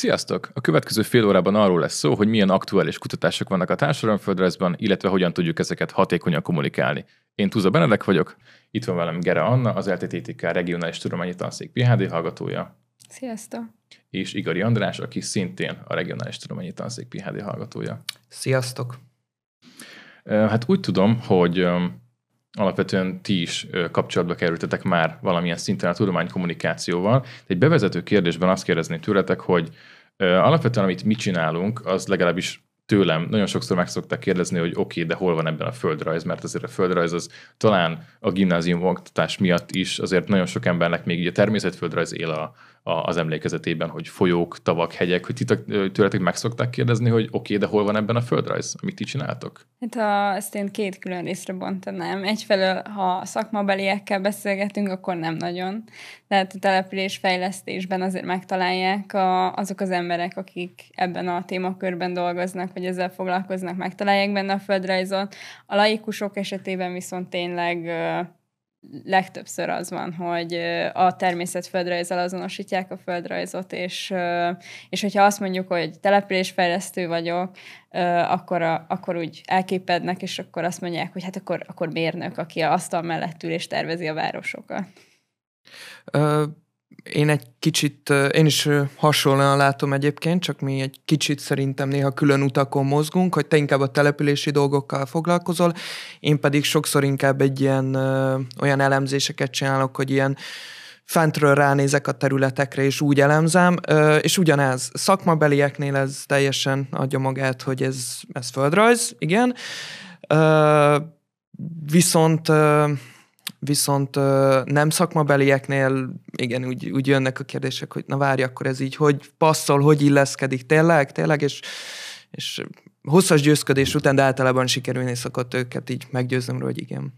Sziasztok! A következő fél órában arról lesz szó, hogy milyen aktuális kutatások vannak a társadalomföldrajzban, illetve hogyan tudjuk ezeket hatékonyan kommunikálni. Én Tuza Benedek vagyok, itt van velem Gere Anna, az LTTTK regionális tudományi tanszék PHD hallgatója. Sziasztok! És Igari András, aki szintén a regionális tudományi tanszék PHD hallgatója. Sziasztok! Hát úgy tudom, hogy alapvetően ti is kapcsolatba kerültetek már valamilyen szinten a tudománykommunikációval. Egy bevezető kérdésben azt kérdezném tőletek, hogy alapvetően amit mi csinálunk, az legalábbis tőlem nagyon sokszor meg szokták kérdezni, hogy oké, okay, de hol van ebben a földrajz, mert azért a földrajz az talán a gimnázium oktatás miatt is azért nagyon sok embernek még így a természetföldrajz él a, az emlékezetében, hogy folyók, tavak, hegyek, hogy titok, tőletek meg szokták kérdezni, hogy oké, okay, de hol van ebben a földrajz, amit ti csináltok? Hát ha ezt én két külön részre bontanám. Egyfelől, ha szakmabeliekkel beszélgetünk, akkor nem nagyon. Tehát a településfejlesztésben azért megtalálják a, azok az emberek, akik ebben a témakörben dolgoznak, vagy ezzel foglalkoznak, megtalálják benne a földrajzot. A laikusok esetében viszont tényleg legtöbbször az van, hogy a természetföldrajzzal azonosítják a földrajzot, és, és hogyha azt mondjuk, hogy településfejlesztő vagyok, akkor, akkor úgy elképednek, és akkor azt mondják, hogy hát akkor, akkor mérnök, aki a asztal mellett ül és tervezi a városokat. Én egy kicsit, én is hasonlóan látom egyébként, csak mi egy kicsit szerintem néha külön utakon mozgunk, hogy te inkább a települési dolgokkal foglalkozol, én pedig sokszor inkább egy ilyen olyan elemzéseket csinálok, hogy ilyen fentről ránézek a területekre, és úgy elemzem, és ugyanez, szakmabelieknél ez teljesen adja magát, hogy ez, ez földrajz, igen, viszont Viszont nem szakmabelieknél, igen, úgy, úgy jönnek a kérdések, hogy na várj, akkor ez így hogy passzol, hogy illeszkedik? Tényleg, tényleg, és, és hosszas győzködés után, de általában sikerülni szokott őket így meggyőznöm, hogy igen.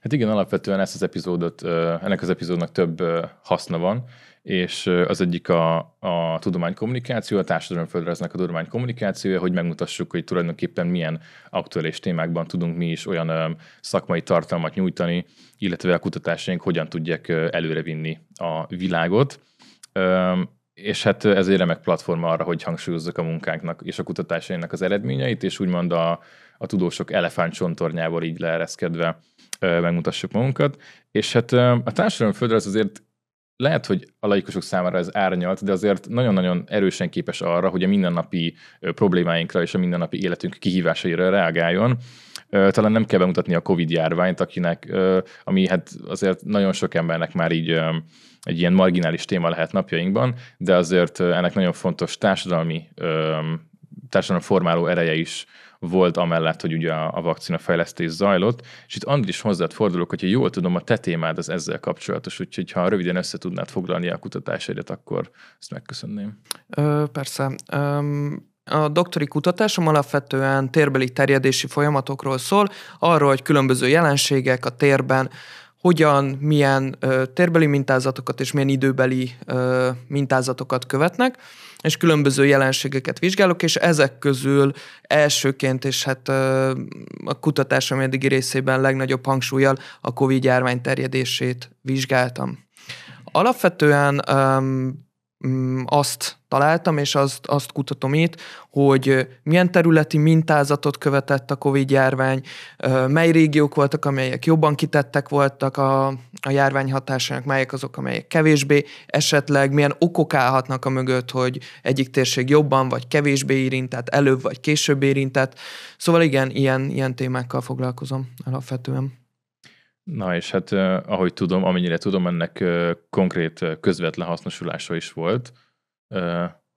Hát igen, alapvetően ezt az epizódot, ennek az epizódnak több haszna van, és az egyik a, a tudománykommunikáció, a társadalomföldrajznak a tudománykommunikációja, hogy megmutassuk, hogy tulajdonképpen milyen aktuális témákban tudunk mi is olyan szakmai tartalmat nyújtani, illetve a kutatásaink hogyan tudják előrevinni a világot. És hát ez egy remek platforma arra, hogy hangsúlyozzak a munkánknak és a kutatásainak az eredményeit, és úgymond a, a tudósok elefántcsontornyából így leereszkedve megmutassuk magunkat. És hát a társadalomföldrajz azért lehet, hogy a laikusok számára ez árnyalt, de azért nagyon-nagyon erősen képes arra, hogy a mindennapi problémáinkra és a mindennapi életünk kihívásaira reagáljon. Talán nem kell bemutatni a Covid járványt, akinek, ami hát azért nagyon sok embernek már így egy ilyen marginális téma lehet napjainkban, de azért ennek nagyon fontos társadalmi, társadalmi formáló ereje is volt amellett, hogy ugye a, vakcina fejlesztés zajlott, és itt Andris hozzád fordulok, hogyha jól tudom, a te témád az ezzel kapcsolatos, úgyhogy ha röviden össze tudnád foglalni a kutatásaidat, akkor ezt megköszönném. Ö, persze. Um... A doktori kutatásom alapvetően térbeli terjedési folyamatokról szól, arról, hogy különböző jelenségek a térben hogyan, milyen ö, térbeli mintázatokat és milyen időbeli ö, mintázatokat követnek és különböző jelenségeket vizsgálok, és ezek közül elsőként, és hát a kutatásom eddigi részében legnagyobb hangsúlyjal a COVID járvány terjedését vizsgáltam. Alapvetően um, azt találtam, és azt, azt kutatom itt, hogy milyen területi mintázatot követett a COVID-járvány, mely régiók voltak, amelyek jobban kitettek voltak a, a járvány hatásának, melyek azok, amelyek kevésbé, esetleg milyen okok állhatnak a mögött, hogy egyik térség jobban vagy kevésbé érintett, előbb vagy később érintett. Szóval igen, ilyen, ilyen témákkal foglalkozom alapvetően. Na és hát ahogy tudom, amennyire tudom, ennek konkrét közvetlen hasznosulása is volt.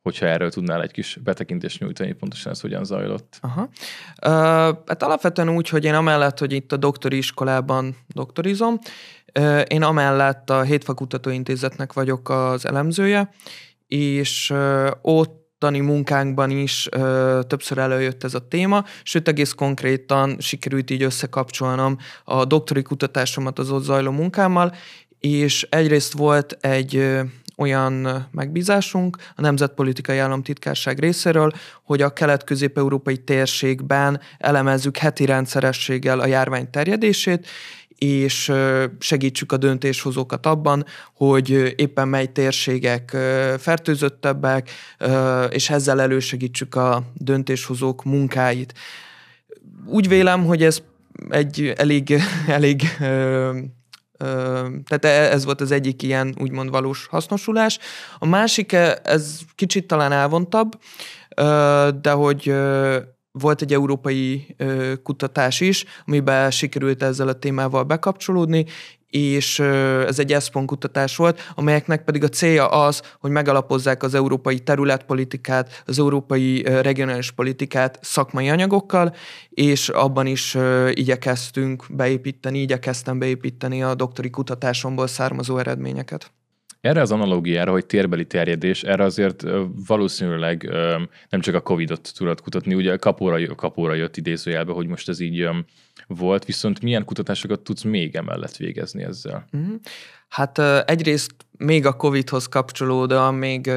Hogyha erről tudnál egy kis betekintést nyújtani, pontosan ez hogyan zajlott? Aha. Uh, hát alapvetően úgy, hogy én amellett, hogy itt a doktori iskolában doktorizom, én amellett a Hétfakutatóintézetnek vagyok az elemzője, és ott ottani munkánkban is ö, többször előjött ez a téma, sőt egész konkrétan sikerült így összekapcsolnom a doktori kutatásomat az ott zajló munkámmal, és egyrészt volt egy ö, olyan megbízásunk a Nemzetpolitikai Államtitkárság részéről, hogy a kelet-közép-európai térségben elemezzük heti rendszerességgel a járvány terjedését, és segítsük a döntéshozókat abban, hogy éppen mely térségek fertőzöttebbek, és ezzel elősegítsük a döntéshozók munkáit. Úgy vélem, hogy ez egy elég, elég tehát e, ez volt az egyik ilyen úgymond valós hasznosulás. A másik, e, ez kicsit talán elvontabb, de hogy volt egy európai kutatás is, amiben sikerült ezzel a témával bekapcsolódni, és ez egy ESPON kutatás volt, amelyeknek pedig a célja az, hogy megalapozzák az európai területpolitikát, az európai regionális politikát szakmai anyagokkal, és abban is igyekeztünk beépíteni, igyekeztem beépíteni a doktori kutatásomból származó eredményeket. Erre az analógiára, hogy térbeli terjedés, erre azért valószínűleg nem csak a Covid-ot tudod kutatni, ugye kapóra, kapóra jött idézőjelbe, hogy most ez így volt, viszont milyen kutatásokat tudsz még emellett végezni ezzel? Mm-hmm. Hát egyrészt még a Covid-hoz kapcsolódóan még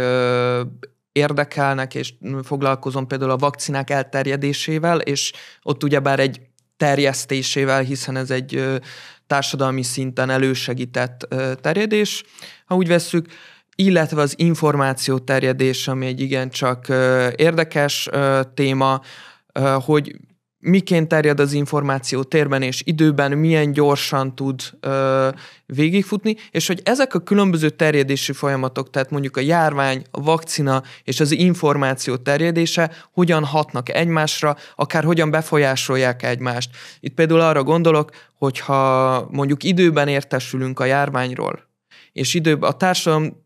érdekelnek, és foglalkozom például a vakcinák elterjedésével, és ott ugyebár egy terjesztésével, hiszen ez egy társadalmi szinten elősegített terjedés, ha úgy vesszük, illetve az információ terjedés, ami egy igencsak érdekes téma, hogy miként terjed az információ térben és időben, milyen gyorsan tud ö, végigfutni, és hogy ezek a különböző terjedési folyamatok, tehát mondjuk a járvány, a vakcina és az információ terjedése hogyan hatnak egymásra, akár hogyan befolyásolják egymást. Itt például arra gondolok, hogyha mondjuk időben értesülünk a járványról, és időben a társadalom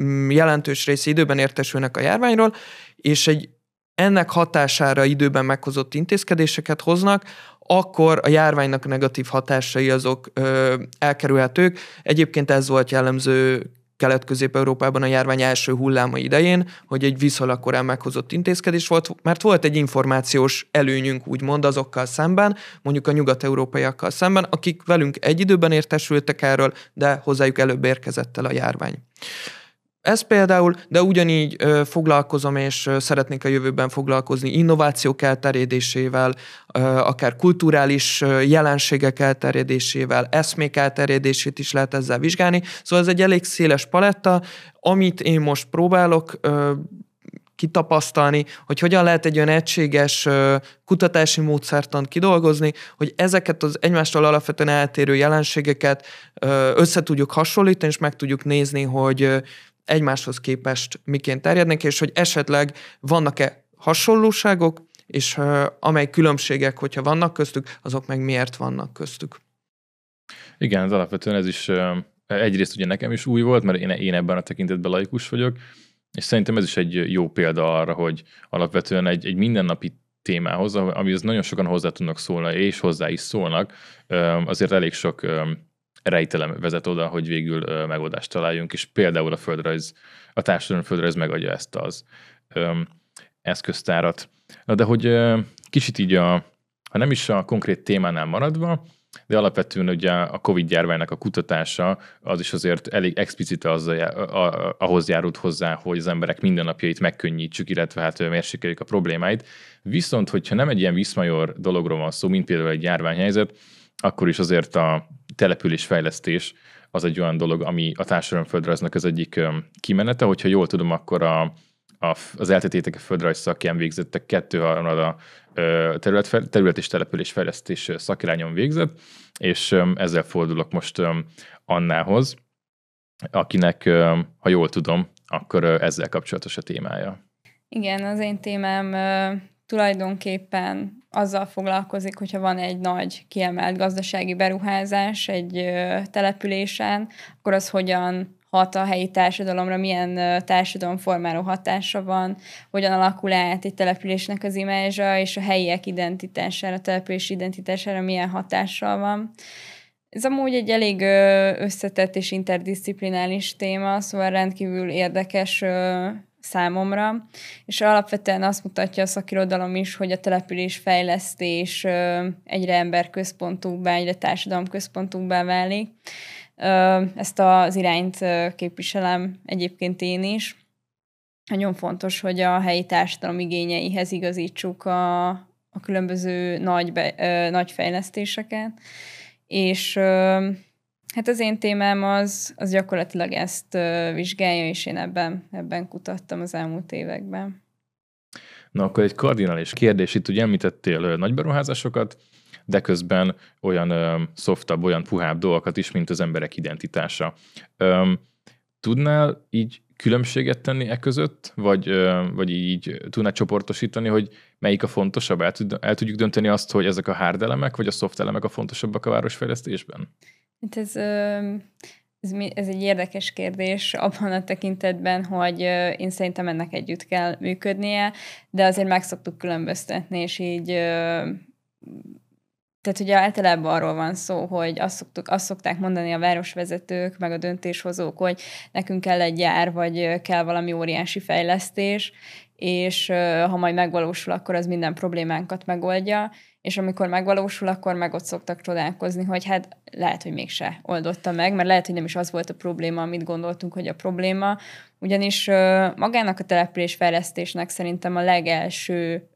mm, jelentős része időben értesülnek a járványról, és egy ennek hatására időben meghozott intézkedéseket hoznak, akkor a járványnak negatív hatásai azok ö, elkerülhetők. Egyébként ez volt jellemző Kelet-Közép-Európában a járvány első hulláma idején, hogy egy viszonylag korán meghozott intézkedés volt, mert volt egy információs előnyünk, úgymond azokkal szemben, mondjuk a nyugat-európaiakkal szemben, akik velünk egy időben értesültek erről, de hozzájuk előbb érkezett el a járvány. Ez például, de ugyanígy ö, foglalkozom, és ö, szeretnék a jövőben foglalkozni innovációk elterjedésével, ö, akár kulturális ö, jelenségek elterjedésével, eszmék elterjedését is lehet ezzel vizsgálni. Szóval ez egy elég széles paletta, amit én most próbálok ö, kitapasztalni, hogy hogyan lehet egy olyan egységes kutatási módszertant kidolgozni, hogy ezeket az egymástól alapvetően eltérő jelenségeket össze tudjuk hasonlítani, és meg tudjuk nézni, hogy egymáshoz képest miként terjednek, és hogy esetleg vannak-e hasonlóságok, és amely különbségek, hogyha vannak köztük, azok meg miért vannak köztük. Igen, az alapvetően ez is egyrészt ugye nekem is új volt, mert én, én ebben a tekintetben laikus vagyok, és szerintem ez is egy jó példa arra, hogy alapvetően egy, egy mindennapi témához, amihez nagyon sokan hozzá tudnak szólni, és hozzá is szólnak, azért elég sok rejtelem vezet oda, hogy végül megoldást találjunk, és például a földrajz, a társadalmi földrajz megadja ezt az ö, eszköztárat. Na de hogy ö, kicsit így a, ha nem is a konkrét témánál maradva, de alapvetően ugye a Covid járványnak a kutatása az is azért elég explicite az, a, ahhoz járult hozzá, hogy az emberek mindennapjait megkönnyítsük, illetve hát mérsékeljük a problémáit. Viszont, hogyha nem egy ilyen viszmajor dologról van szó, mint például egy járványhelyzet, akkor is azért a településfejlesztés az egy olyan dolog, ami a társadalomföldrajznak az egyik kimenete, hogyha jól tudom, akkor a, a, az eltetétek a földrajz szakján végzettek, kettő a terület, terület és településfejlesztés szakirányon végzett, és ezzel fordulok most Annához, akinek, ha jól tudom, akkor ezzel kapcsolatos a témája. Igen, az én témám tulajdonképpen azzal foglalkozik, hogyha van egy nagy kiemelt gazdasági beruházás egy településen, akkor az hogyan hat a helyi társadalomra, milyen társadalomformáló hatása van, hogyan alakul át egy településnek az imázsa, és a helyiek identitására, a település identitására milyen hatással van. Ez amúgy egy elég összetett és interdisziplinális téma, szóval rendkívül érdekes számomra, és alapvetően azt mutatja a szakirodalom is, hogy a település fejlesztés egyre emberközpontúbbá, egyre társadalomközpontúbbá válik. Ezt az irányt képviselem egyébként én is. Nagyon fontos, hogy a helyi társadalom igényeihez igazítsuk a, a különböző nagy, be, nagy fejlesztéseket, és hát az én témám az, az gyakorlatilag ezt vizsgálja, és én ebben, ebben kutattam az elmúlt években. Na akkor egy kardinális kérdés, itt ugye említettél nagyberuházásokat, de közben olyan ö, szoftabb, olyan puhább dolgokat is, mint az emberek identitása. Ö, tudnál így különbséget tenni e között, vagy, ö, vagy így tudnál csoportosítani, hogy melyik a fontosabb? El, tud, el tudjuk dönteni azt, hogy ezek a hard elemek, vagy a soft elemek a fontosabbak a városfejlesztésben? Hát ez, ez, ez egy érdekes kérdés abban a tekintetben, hogy én szerintem ennek együtt kell működnie, de azért meg szoktuk különböztetni, és így tehát ugye általában arról van szó, hogy azt, szoktuk, azt szokták mondani a városvezetők, meg a döntéshozók, hogy nekünk kell egy gyár, vagy kell valami óriási fejlesztés, és ha majd megvalósul, akkor az minden problémánkat megoldja, és amikor megvalósul, akkor meg ott szoktak csodálkozni, hogy hát lehet, hogy mégse oldotta meg, mert lehet, hogy nem is az volt a probléma, amit gondoltunk, hogy a probléma, ugyanis magának a településfejlesztésnek szerintem a legelső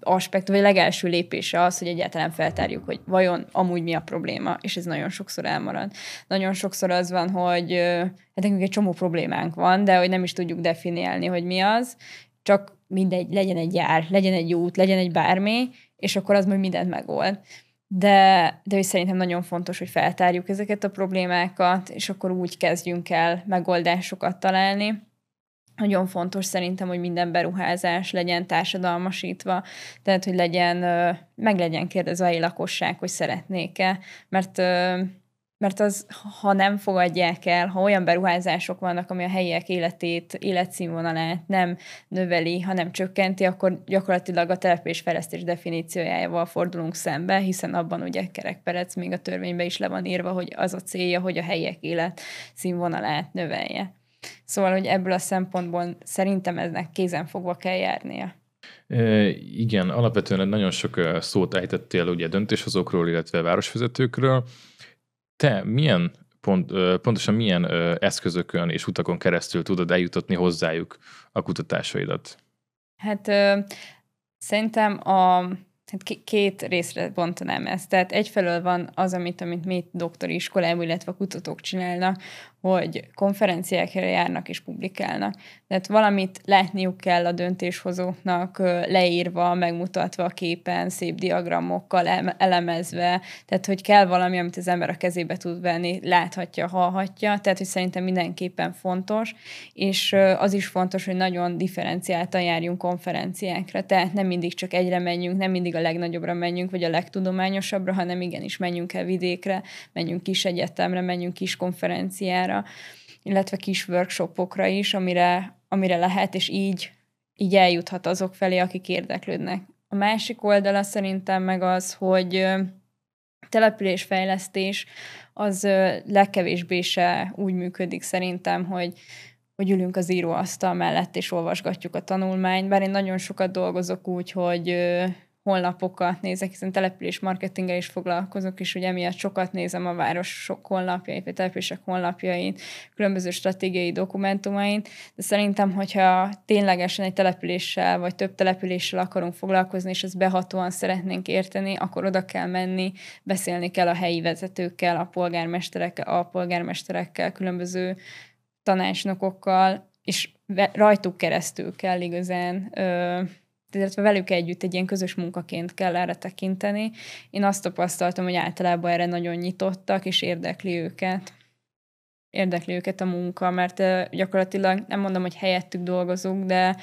aspekt, vagy a legelső lépése az, hogy egyáltalán feltárjuk, hogy vajon amúgy mi a probléma, és ez nagyon sokszor elmarad. Nagyon sokszor az van, hogy hát nekünk egy csomó problémánk van, de hogy nem is tudjuk definiálni, hogy mi az, csak mindegy, legyen egy jár, legyen egy út, legyen egy bármi, és akkor az majd mindent megold. De, de hogy szerintem nagyon fontos, hogy feltárjuk ezeket a problémákat, és akkor úgy kezdjünk el megoldásokat találni, nagyon fontos szerintem, hogy minden beruházás legyen társadalmasítva, tehát hogy legyen, meg legyen kérdezve a lakosság, hogy szeretnék-e, mert mert az, ha nem fogadják el, ha olyan beruházások vannak, ami a helyiek életét, életszínvonalát nem növeli, hanem csökkenti, akkor gyakorlatilag a településfejlesztés definíciójával fordulunk szembe, hiszen abban ugye kerekperec még a törvényben is le van írva, hogy az a célja, hogy a helyiek életszínvonalát növelje. Szóval, hogy ebből a szempontból szerintem eznek kézen fogva kell járnia. E, igen, alapvetően nagyon sok szót ejtettél ugye döntéshozókról, illetve városvezetőkről. Te milyen pont, pontosan milyen eszközökön és utakon keresztül tudod eljutatni hozzájuk a kutatásaidat? Hát szerintem a hát két részre bontanám ezt. Tehát egyfelől van az, amit, amit mi doktori iskolában, illetve kutatók csinálnak, hogy konferenciákra járnak és publikálnak. Tehát valamit látniuk kell a döntéshozóknak leírva, megmutatva a képen, szép diagramokkal elemezve, tehát hogy kell valami, amit az ember a kezébe tud venni, láthatja, hallhatja, tehát hogy szerintem mindenképpen fontos, és az is fontos, hogy nagyon differenciáltan járjunk konferenciákra, tehát nem mindig csak egyre menjünk, nem mindig a legnagyobbra menjünk, vagy a legtudományosabbra, hanem igenis menjünk el vidékre, menjünk kis egyetemre, menjünk kis konferenciára, illetve kis workshopokra is, amire, amire lehet, és így, így eljuthat azok felé, akik érdeklődnek. A másik oldala szerintem meg az, hogy településfejlesztés az legkevésbé se úgy működik szerintem, hogy hogy ülünk az íróasztal mellett és olvasgatjuk a tanulmányt, bár én nagyon sokat dolgozok úgy, hogy honlapokat nézek, hiszen település marketinggel is foglalkozok, és ugye emiatt sokat nézem a városok honlapjait, vagy települések honlapjait, különböző stratégiai dokumentumain, de szerintem, hogyha ténylegesen egy településsel, vagy több településsel akarunk foglalkozni, és ezt behatóan szeretnénk érteni, akkor oda kell menni, beszélni kell a helyi vezetőkkel, a polgármesterekkel, a polgármesterekkel, különböző tanácsnokokkal, és rajtuk keresztül kell igazán ö, illetve velük együtt egy ilyen közös munkaként kell erre tekinteni. Én azt tapasztaltam, hogy általában erre nagyon nyitottak, és érdekli őket. Érdekli őket a munka, mert gyakorlatilag nem mondom, hogy helyettük dolgozunk, de,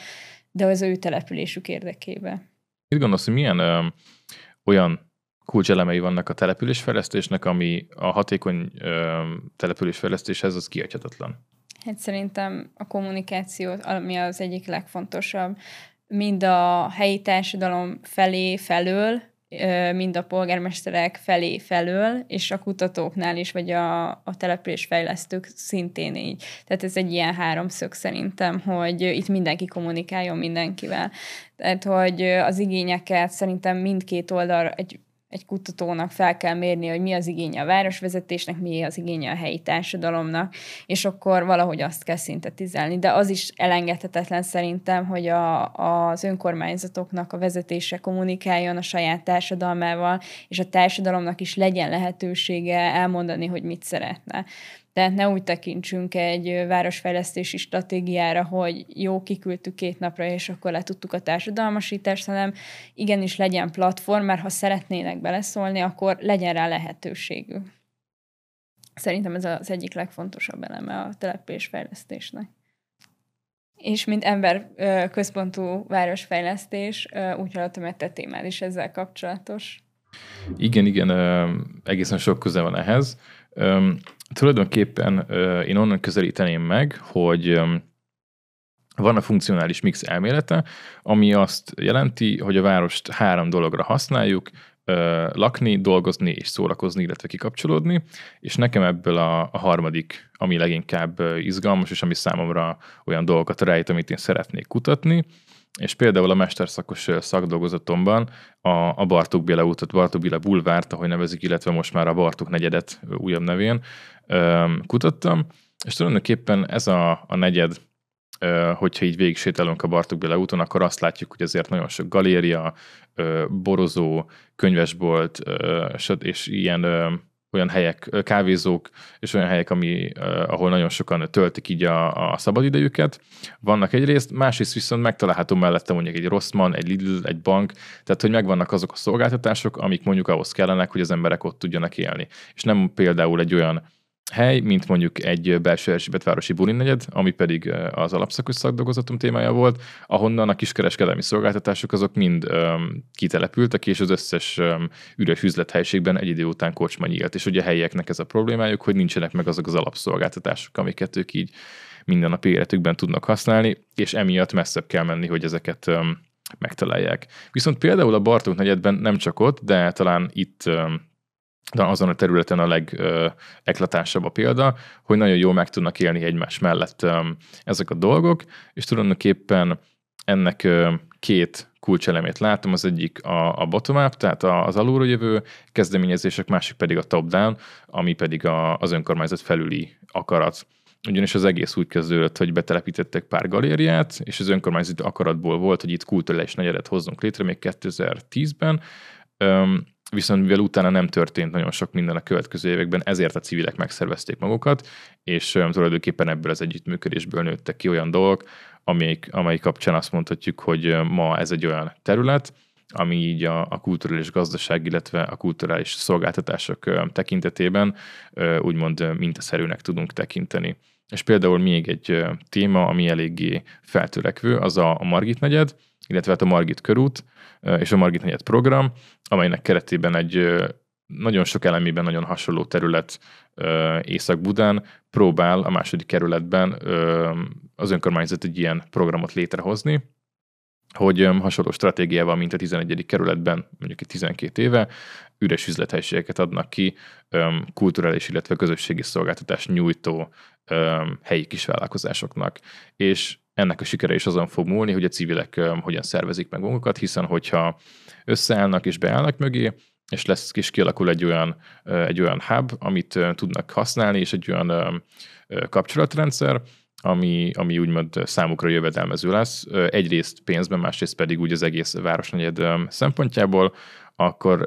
de az ő településük érdekébe. Mit gondolsz, hogy milyen ö, olyan kulcselemei vannak a településfejlesztésnek, ami a hatékony ö, településfejlesztéshez az kiadhatatlan? Hát szerintem a kommunikáció, ami az egyik legfontosabb mind a helyi társadalom felé felől, mind a polgármesterek felé felől, és a kutatóknál is, vagy a, a településfejlesztők szintén így. Tehát ez egy ilyen háromszög szerintem, hogy itt mindenki kommunikáljon mindenkivel. Tehát, hogy az igényeket szerintem mindkét oldal egy egy kutatónak fel kell mérni, hogy mi az igénye a városvezetésnek, mi az igénye a helyi társadalomnak, és akkor valahogy azt kell szintetizálni. De az is elengedhetetlen szerintem, hogy a, az önkormányzatoknak a vezetése kommunikáljon a saját társadalmával, és a társadalomnak is legyen lehetősége elmondani, hogy mit szeretne. Tehát ne úgy tekintsünk egy városfejlesztési stratégiára, hogy jó, kiküldtük két napra, és akkor letudtuk a társadalmasítást, hanem igenis legyen platform, mert ha szeretnének beleszólni, akkor legyen rá lehetőségük. Szerintem ez az egyik legfontosabb eleme a településfejlesztésnek. És mint ember központú városfejlesztés, úgy hallottam, hogy te témád is ezzel kapcsolatos. Igen, igen, egészen sok köze van ehhez. Tulajdonképpen én onnan közelíteném meg, hogy van a funkcionális mix elmélete, ami azt jelenti, hogy a várost három dologra használjuk, lakni, dolgozni és szórakozni, illetve kikapcsolódni, és nekem ebből a, a harmadik, ami leginkább izgalmas, és ami számomra olyan dolgokat rejt, amit én szeretnék kutatni, és például a mesterszakos szakdolgozatomban a, a Bartók Béla útot, Bartók Béla bulvárt, ahogy nevezik, illetve most már a Bartók negyedet újabb nevén kutattam, és tulajdonképpen ez a, a negyed, hogyha így végig sétálunk a Bartók Béla úton, akkor azt látjuk, hogy azért nagyon sok galéria, borozó, könyvesbolt, és ilyen olyan helyek, kávézók, és olyan helyek, ami, ahol nagyon sokan töltik így a, a szabadidejüket. Vannak egyrészt, másrészt viszont megtalálható mellette mondjuk egy Rossmann, egy Lidl, egy bank, tehát hogy megvannak azok a szolgáltatások, amik mondjuk ahhoz kellenek, hogy az emberek ott tudjanak élni. És nem például egy olyan hely, mint mondjuk egy belső Erzsébet városi negyed, ami pedig az alapszakos szakdolgozatom témája volt, ahonnan a kiskereskedelmi szolgáltatások azok mind um, kitelepültek, és az összes um, üres üzlethelyiségben egy idő után kocsma nyílt. És ugye a helyieknek ez a problémájuk, hogy nincsenek meg azok az alapszolgáltatások, amiket ők így minden nap életükben tudnak használni, és emiatt messzebb kell menni, hogy ezeket um, megtalálják. Viszont például a Bartók negyedben nem csak ott, de talán itt um, de azon a területen a legeklatánsabb a példa, hogy nagyon jól meg tudnak élni egymás mellett ezek a dolgok, és tulajdonképpen ennek két kulcselemét látom, az egyik a, a bottom-up, tehát az alulról jövő kezdeményezések, másik pedig a top-down, ami pedig a, az önkormányzat felüli akarat. Ugyanis az egész úgy kezdődött, hogy betelepítettek pár galériát, és az önkormányzati akaratból volt, hogy itt kulturális negyedet hozzunk létre még 2010-ben, viszont mivel utána nem történt nagyon sok minden a következő években, ezért a civilek megszervezték magukat, és tulajdonképpen ebből az együttműködésből nőttek ki olyan dolgok, amelyik, amelyik kapcsán azt mondhatjuk, hogy ma ez egy olyan terület, ami így a, a kulturális gazdaság, illetve a kulturális szolgáltatások tekintetében úgymond mintaszerűnek tudunk tekinteni. És például még egy téma, ami eléggé feltörekvő, az a Margit negyed, illetve hát a Margit körút és a Margit negyed program, amelynek keretében egy nagyon sok elemében nagyon hasonló terület Észak-Budán próbál a második kerületben az önkormányzat egy ilyen programot létrehozni, hogy hasonló stratégiával, mint a 11. kerületben, mondjuk egy 12 éve, üres üzlethelyiségeket adnak ki kulturális, illetve közösségi szolgáltatás nyújtó helyi kisvállalkozásoknak. És ennek a sikere is azon fog múlni, hogy a civilek hogyan szervezik meg magukat, hiszen hogyha összeállnak és beállnak mögé, és lesz kis kialakul egy olyan, egy olyan hub, amit tudnak használni, és egy olyan kapcsolatrendszer, ami, ami úgymond számukra jövedelmező lesz, egyrészt pénzben, másrészt pedig úgy az egész városnegyed szempontjából, akkor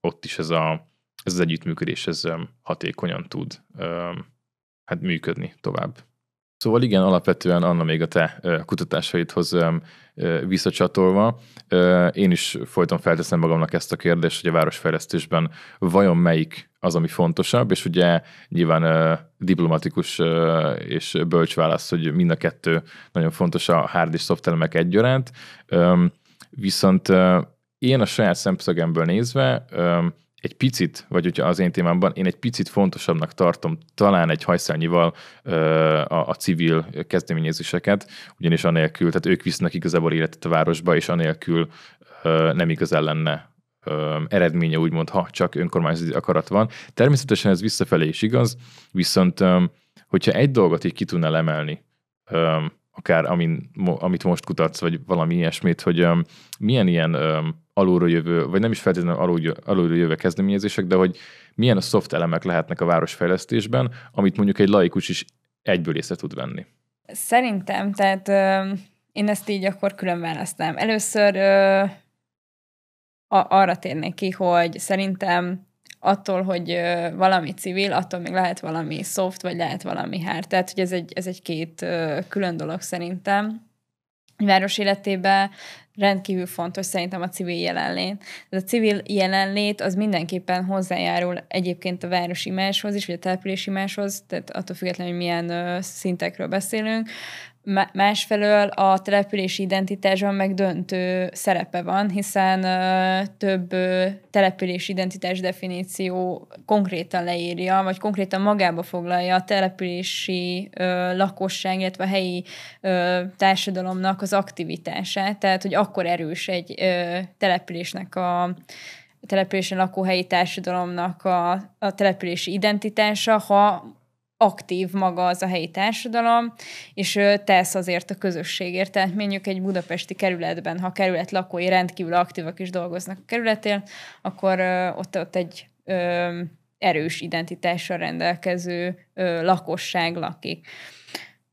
ott is ez, a, ez az együttműködés ez hatékonyan tud hát működni tovább. Szóval igen, alapvetően Anna még a te kutatásaidhoz visszacsatolva, én is folyton felteszem magamnak ezt a kérdést, hogy a városfejlesztésben vajon melyik az, ami fontosabb, és ugye nyilván diplomatikus és bölcs válasz, hogy mind a kettő nagyon fontos a hard és soft elemek egyaránt, viszont én a saját szemszögemből nézve egy picit, vagy hogyha az én témámban, én egy picit fontosabbnak tartom talán egy hajszányival a, a civil kezdeményezéseket, ugyanis anélkül, tehát ők visznek igazából életet a városba, és anélkül nem igazán lenne eredménye, úgymond, ha csak önkormányzati akarat van. Természetesen ez visszafelé is igaz, viszont hogyha egy dolgot így ki tudna emelni, akár amin, amit most kutatsz, vagy valami ilyesmit, hogy milyen ilyen alulról jövő, vagy nem is feltétlenül alul, alulról jövő kezdeményezések, de hogy milyen a soft elemek lehetnek a városfejlesztésben, amit mondjuk egy laikus is egyből észre tud venni. Szerintem, tehát ö, én ezt így akkor külön választám. Először ö, a, arra térnék ki, hogy szerintem attól, hogy ö, valami civil, attól még lehet valami soft, vagy lehet valami hard. Tehát, hogy ez egy, ez egy két ö, külön dolog szerintem. Város életében rendkívül fontos szerintem a civil jelenlét. Ez a civil jelenlét az mindenképpen hozzájárul egyébként a városi máshoz is, vagy a települési máshoz, tehát attól függetlenül, hogy milyen szintekről beszélünk, Másfelől a települési identitásban meg döntő szerepe van, hiszen több települési identitás definíció konkrétan leírja, vagy konkrétan magába foglalja a települési lakosság, illetve a helyi társadalomnak az aktivitását. Tehát, hogy akkor erős egy településnek a településen lakó helyi társadalomnak a, a települési identitása, ha aktív maga az a helyi társadalom, és tesz azért a közösségért. Tehát mondjuk egy budapesti kerületben, ha a kerület lakói rendkívül aktívak is dolgoznak a kerületén, akkor ott, ott egy ö, erős identitással rendelkező ö, lakosság lakik.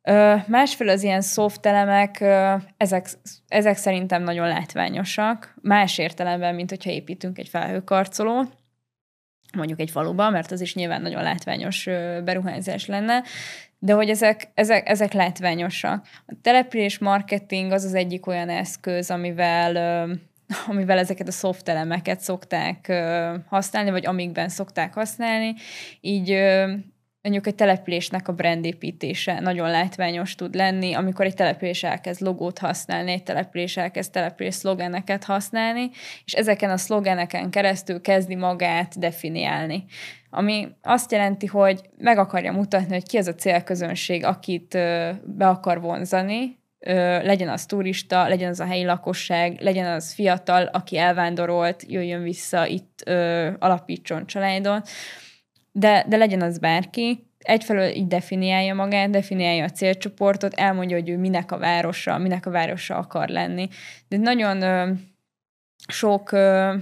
Ö, másfél az ilyen soft elemek, ö, ezek, ezek szerintem nagyon látványosak, más értelemben, mint hogyha építünk egy felhőkarcolót, mondjuk egy faluba, mert az is nyilván nagyon látványos beruházás lenne, de hogy ezek, ezek, ezek látványosak. A település marketing az az egyik olyan eszköz, amivel amivel ezeket a soft elemeket szokták használni, vagy amikben szokták használni, így mondjuk egy településnek a brandépítése nagyon látványos tud lenni, amikor egy település elkezd logót használni, egy település elkezd település szlogeneket használni, és ezeken a szlogeneken keresztül kezdi magát definiálni. Ami azt jelenti, hogy meg akarja mutatni, hogy ki az a célközönség, akit be akar vonzani, legyen az turista, legyen az a helyi lakosság, legyen az fiatal, aki elvándorolt, jöjjön vissza itt, alapítson családon, de, de legyen az bárki, egyfelől így definiálja magát, definiálja a célcsoportot, elmondja, hogy ő minek a városa, minek a városa akar lenni. De nagyon ö, sok ö,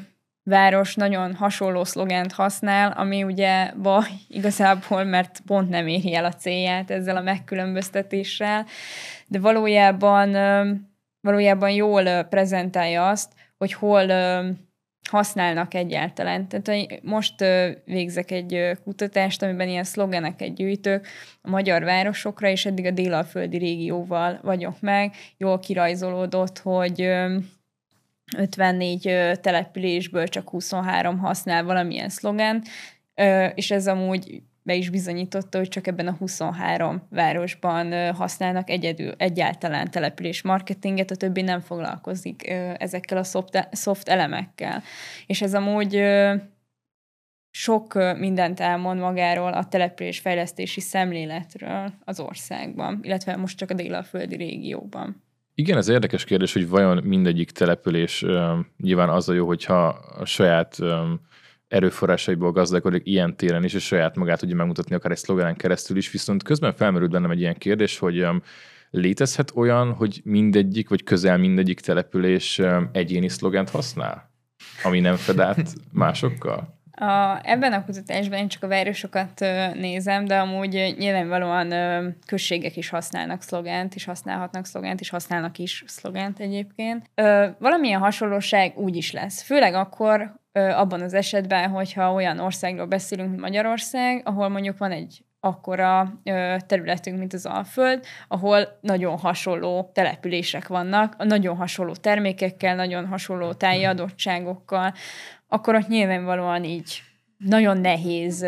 város nagyon hasonló szlogent használ, ami ugye baj igazából, mert pont nem éri el a célját ezzel a megkülönböztetéssel, de valójában, ö, valójában jól prezentálja azt, hogy hol használnak egyáltalán. Tehát most végzek egy kutatást, amiben ilyen szlogeneket gyűjtök a magyar városokra, és eddig a délalföldi régióval vagyok meg. Jól kirajzolódott, hogy 54 településből csak 23 használ valamilyen szlogen, és ez amúgy be is bizonyította, hogy csak ebben a 23 városban használnak egyedül egyáltalán település marketinget, a többi nem foglalkozik ezekkel a soft elemekkel. És ez amúgy sok mindent elmond magáról a település fejlesztési szemléletről az országban, illetve most csak a délalföldi régióban. Igen, ez érdekes kérdés, hogy vajon mindegyik település nyilván az a jó, hogyha a saját erőforrásaiból gazdálkodik ilyen téren is, és saját magát tudja megmutatni akár egy szlogenen keresztül is, viszont közben felmerült bennem egy ilyen kérdés, hogy um, létezhet olyan, hogy mindegyik, vagy közel mindegyik település um, egyéni szlogent használ, ami nem fed át másokkal? A, ebben a kutatásban én csak a városokat ö, nézem, de amúgy nyilvánvalóan ö, községek is használnak szlogent, és használhatnak szlogent, és használnak is szlogent egyébként. Ö, valamilyen hasonlóság úgy is lesz. Főleg akkor, abban az esetben, hogyha olyan országról beszélünk, mint Magyarország, ahol mondjuk van egy akkora területünk, mint az Alföld, ahol nagyon hasonló települések vannak, nagyon hasonló termékekkel, nagyon hasonló táji adottságokkal, akkor ott nyilvánvalóan így nagyon nehéz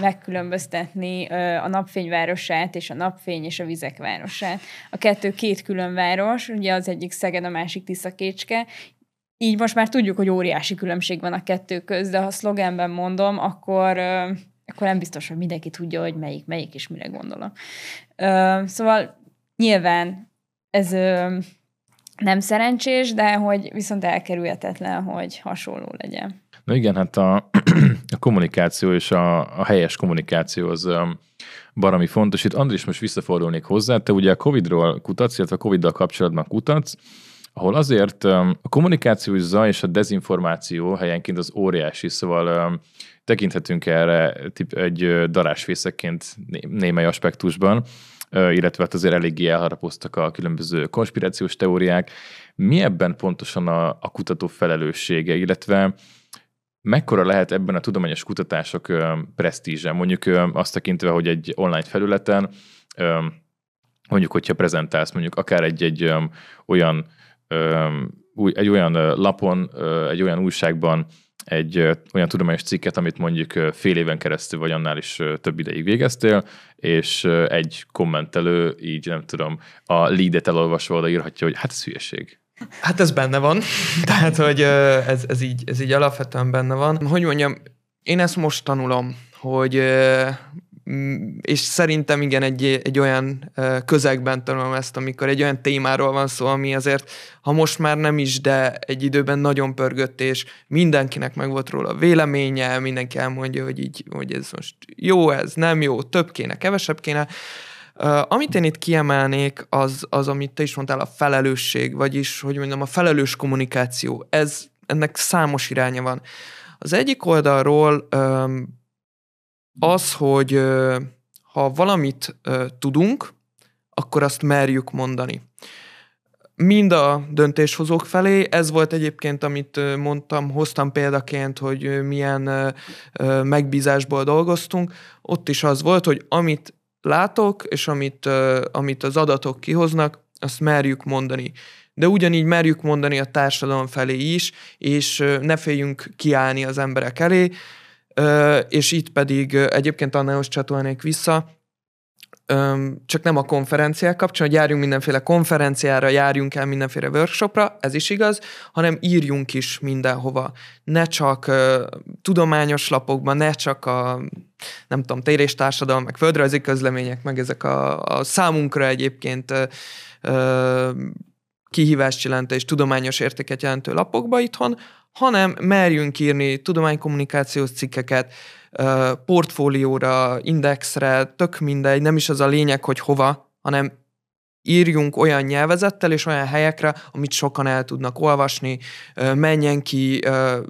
megkülönböztetni a napfényvárosát és a napfény és a vizek városát. A kettő két külön város, ugye az egyik Szeged, a másik Tiszakécske, így most már tudjuk, hogy óriási különbség van a kettő köz, de ha szlogenben mondom, akkor, akkor nem biztos, hogy mindenki tudja, hogy melyik, melyik és mire gondolok. Szóval nyilván ez nem szerencsés, de hogy viszont elkerülhetetlen, hogy hasonló legyen. Na igen, hát a, a kommunikáció és a, a helyes kommunikáció az barami fontos. Itt Andris most visszafordulnék hozzá, te ugye a Covid-ról kutatsz, illetve a Covid-dal kapcsolatban kutatsz, ahol azért a kommunikációs zaj és a dezinformáció helyenként az óriási, szóval tekinthetünk erre egy darásfészekként némely aspektusban, illetve hát azért eléggé elharapoztak a különböző konspirációs teóriák. Mi ebben pontosan a, a kutató felelőssége, illetve mekkora lehet ebben a tudományos kutatások presztízse? Mondjuk azt tekintve, hogy egy online felületen mondjuk, hogyha prezentálsz mondjuk akár egy-egy olyan egy olyan lapon, egy olyan újságban, egy olyan tudományos cikket, amit mondjuk fél éven keresztül, vagy annál is több ideig végeztél, és egy kommentelő így, nem tudom, a leadet elolvasva oda írhatja, hogy hát ez hülyeség. Hát ez benne van, tehát hogy ez, ez, így, ez így alapvetően benne van. Hogy mondjam, én ezt most tanulom, hogy és szerintem igen, egy, egy olyan közegben tanulom ezt, amikor egy olyan témáról van szó, ami azért, ha most már nem is, de egy időben nagyon pörgött, és mindenkinek meg volt róla véleménye, mindenki elmondja, hogy így, hogy ez most jó, ez nem jó, több kéne, kevesebb kéne. Amit én itt kiemelnék, az, az, amit te is mondtál, a felelősség, vagyis, hogy mondjam, a felelős kommunikáció. Ez, ennek számos iránya van. Az egyik oldalról az, hogy ha valamit tudunk, akkor azt merjük mondani. Mind a döntéshozók felé, ez volt egyébként, amit mondtam, hoztam példaként, hogy milyen megbízásból dolgoztunk, ott is az volt, hogy amit látok, és amit, amit az adatok kihoznak, azt merjük mondani. De ugyanígy merjük mondani a társadalom felé is, és ne féljünk kiállni az emberek elé, és itt pedig egyébként Annához csatolnék vissza, csak nem a konferenciák kapcsán, hogy járjunk mindenféle konferenciára, járjunk el mindenféle workshopra, ez is igaz, hanem írjunk is mindenhova. Ne csak tudományos lapokban, ne csak a nem tudom, téréstársadalom, meg földrajzi közlemények, meg ezek a, a számunkra egyébként kihívást jelentő és tudományos értéket jelentő lapokba itthon, hanem merjünk írni tudománykommunikációs cikkeket, portfólióra, indexre, tök mindegy, nem is az a lényeg, hogy hova, hanem írjunk olyan nyelvezettel és olyan helyekre, amit sokan el tudnak olvasni, menjen ki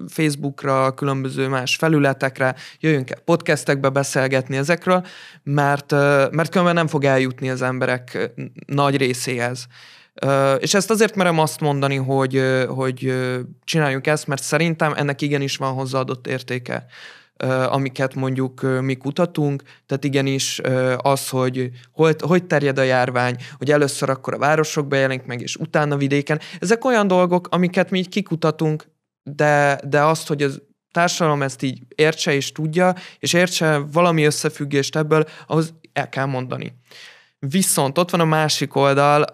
Facebookra, különböző más felületekre, jöjjünk el podcastekbe beszélgetni ezekről, mert, mert különben nem fog eljutni az emberek nagy részéhez. És ezt azért merem azt mondani, hogy, hogy csináljuk ezt, mert szerintem ennek igenis van hozzáadott értéke amiket mondjuk mi kutatunk, tehát igenis az, hogy hogy, hogy terjed a járvány, hogy először akkor a városokban jelenik meg, és utána vidéken. Ezek olyan dolgok, amiket mi így kikutatunk, de, de azt, hogy az társadalom ezt így értse és tudja, és értse valami összefüggést ebből, ahhoz el kell mondani. Viszont ott van a másik oldal,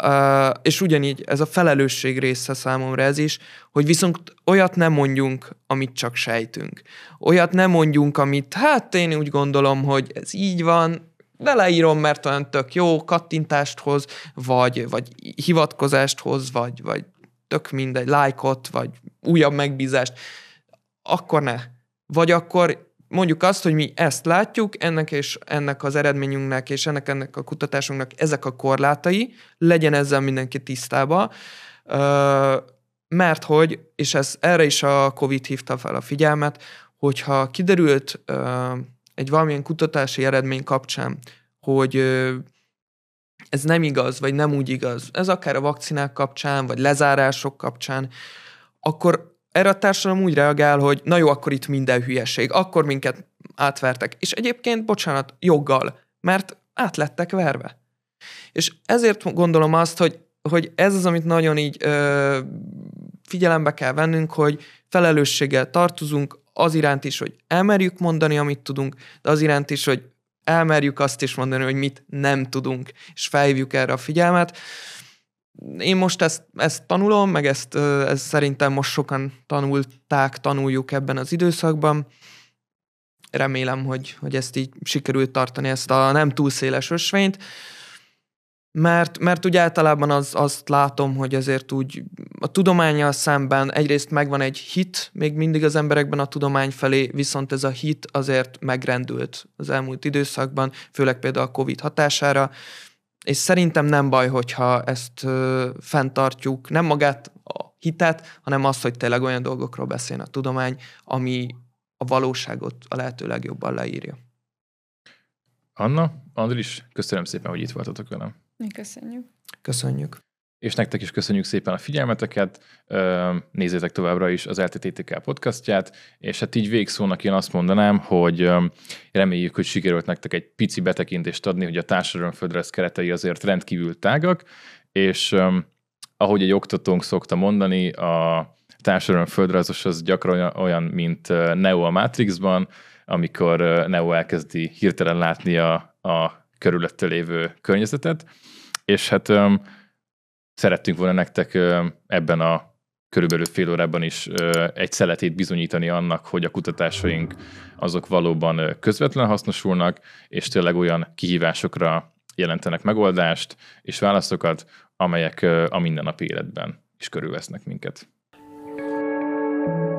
és ugyanígy ez a felelősség része számomra ez is, hogy viszont olyat nem mondjunk, amit csak sejtünk. Olyat nem mondjunk, amit hát én úgy gondolom, hogy ez így van, de leírom, mert olyan tök jó kattintást hoz, vagy, vagy hivatkozást hoz, vagy, vagy tök mindegy, lájkot, vagy újabb megbízást, akkor ne. Vagy akkor mondjuk azt, hogy mi ezt látjuk, ennek és ennek az eredményünknek és ennek, ennek a kutatásunknak ezek a korlátai, legyen ezzel mindenki tisztába, mert hogy, és ez erre is a COVID hívta fel a figyelmet, hogyha kiderült egy valamilyen kutatási eredmény kapcsán, hogy ez nem igaz, vagy nem úgy igaz, ez akár a vakcinák kapcsán, vagy lezárások kapcsán, akkor erre a társadalom úgy reagál, hogy na jó, akkor itt minden hülyeség, akkor minket átvertek. És egyébként, bocsánat, joggal, mert át lettek verve. És ezért gondolom azt, hogy, hogy ez az, amit nagyon így ö, figyelembe kell vennünk, hogy felelősséggel tartozunk az iránt is, hogy elmerjük mondani, amit tudunk, de az iránt is, hogy elmerjük azt is mondani, hogy mit nem tudunk, és felhívjuk erre a figyelmet én most ezt, ezt tanulom, meg ezt, ezt szerintem most sokan tanulták, tanuljuk ebben az időszakban. Remélem, hogy, hogy ezt így sikerült tartani, ezt a nem túl széles ösvényt, mert, mert úgy általában az, azt látom, hogy ezért úgy a tudományjal szemben egyrészt megvan egy hit még mindig az emberekben a tudomány felé, viszont ez a hit azért megrendült az elmúlt időszakban, főleg például a Covid hatására, és szerintem nem baj, hogyha ezt ö, fenntartjuk, nem magát hitet, hanem azt, hogy tényleg olyan dolgokról beszél a tudomány, ami a valóságot a lehető legjobban leírja. Anna, Andris, köszönöm szépen, hogy itt voltatok velem. Mi köszönjük. Köszönjük. És nektek is köszönjük szépen a figyelmeteket, nézzétek továbbra is az LTTTK podcastját, és hát így végszónak én azt mondanám, hogy reméljük, hogy sikerült nektek egy pici betekintést adni, hogy a társadalomföldrez keretei azért rendkívül tágak, és ahogy egy oktatónk szokta mondani, a társadalomföldrajzos az gyakran olyan, mint Neo a Matrixban, amikor Neo elkezdi hirtelen látni a, a körülötte lévő környezetet, és hát szerettünk volna nektek ebben a körülbelül fél órában is egy szeletét bizonyítani annak, hogy a kutatásaink azok valóban közvetlen hasznosulnak, és tényleg olyan kihívásokra jelentenek megoldást és válaszokat, amelyek a mindennapi életben is körülvesznek minket. thank you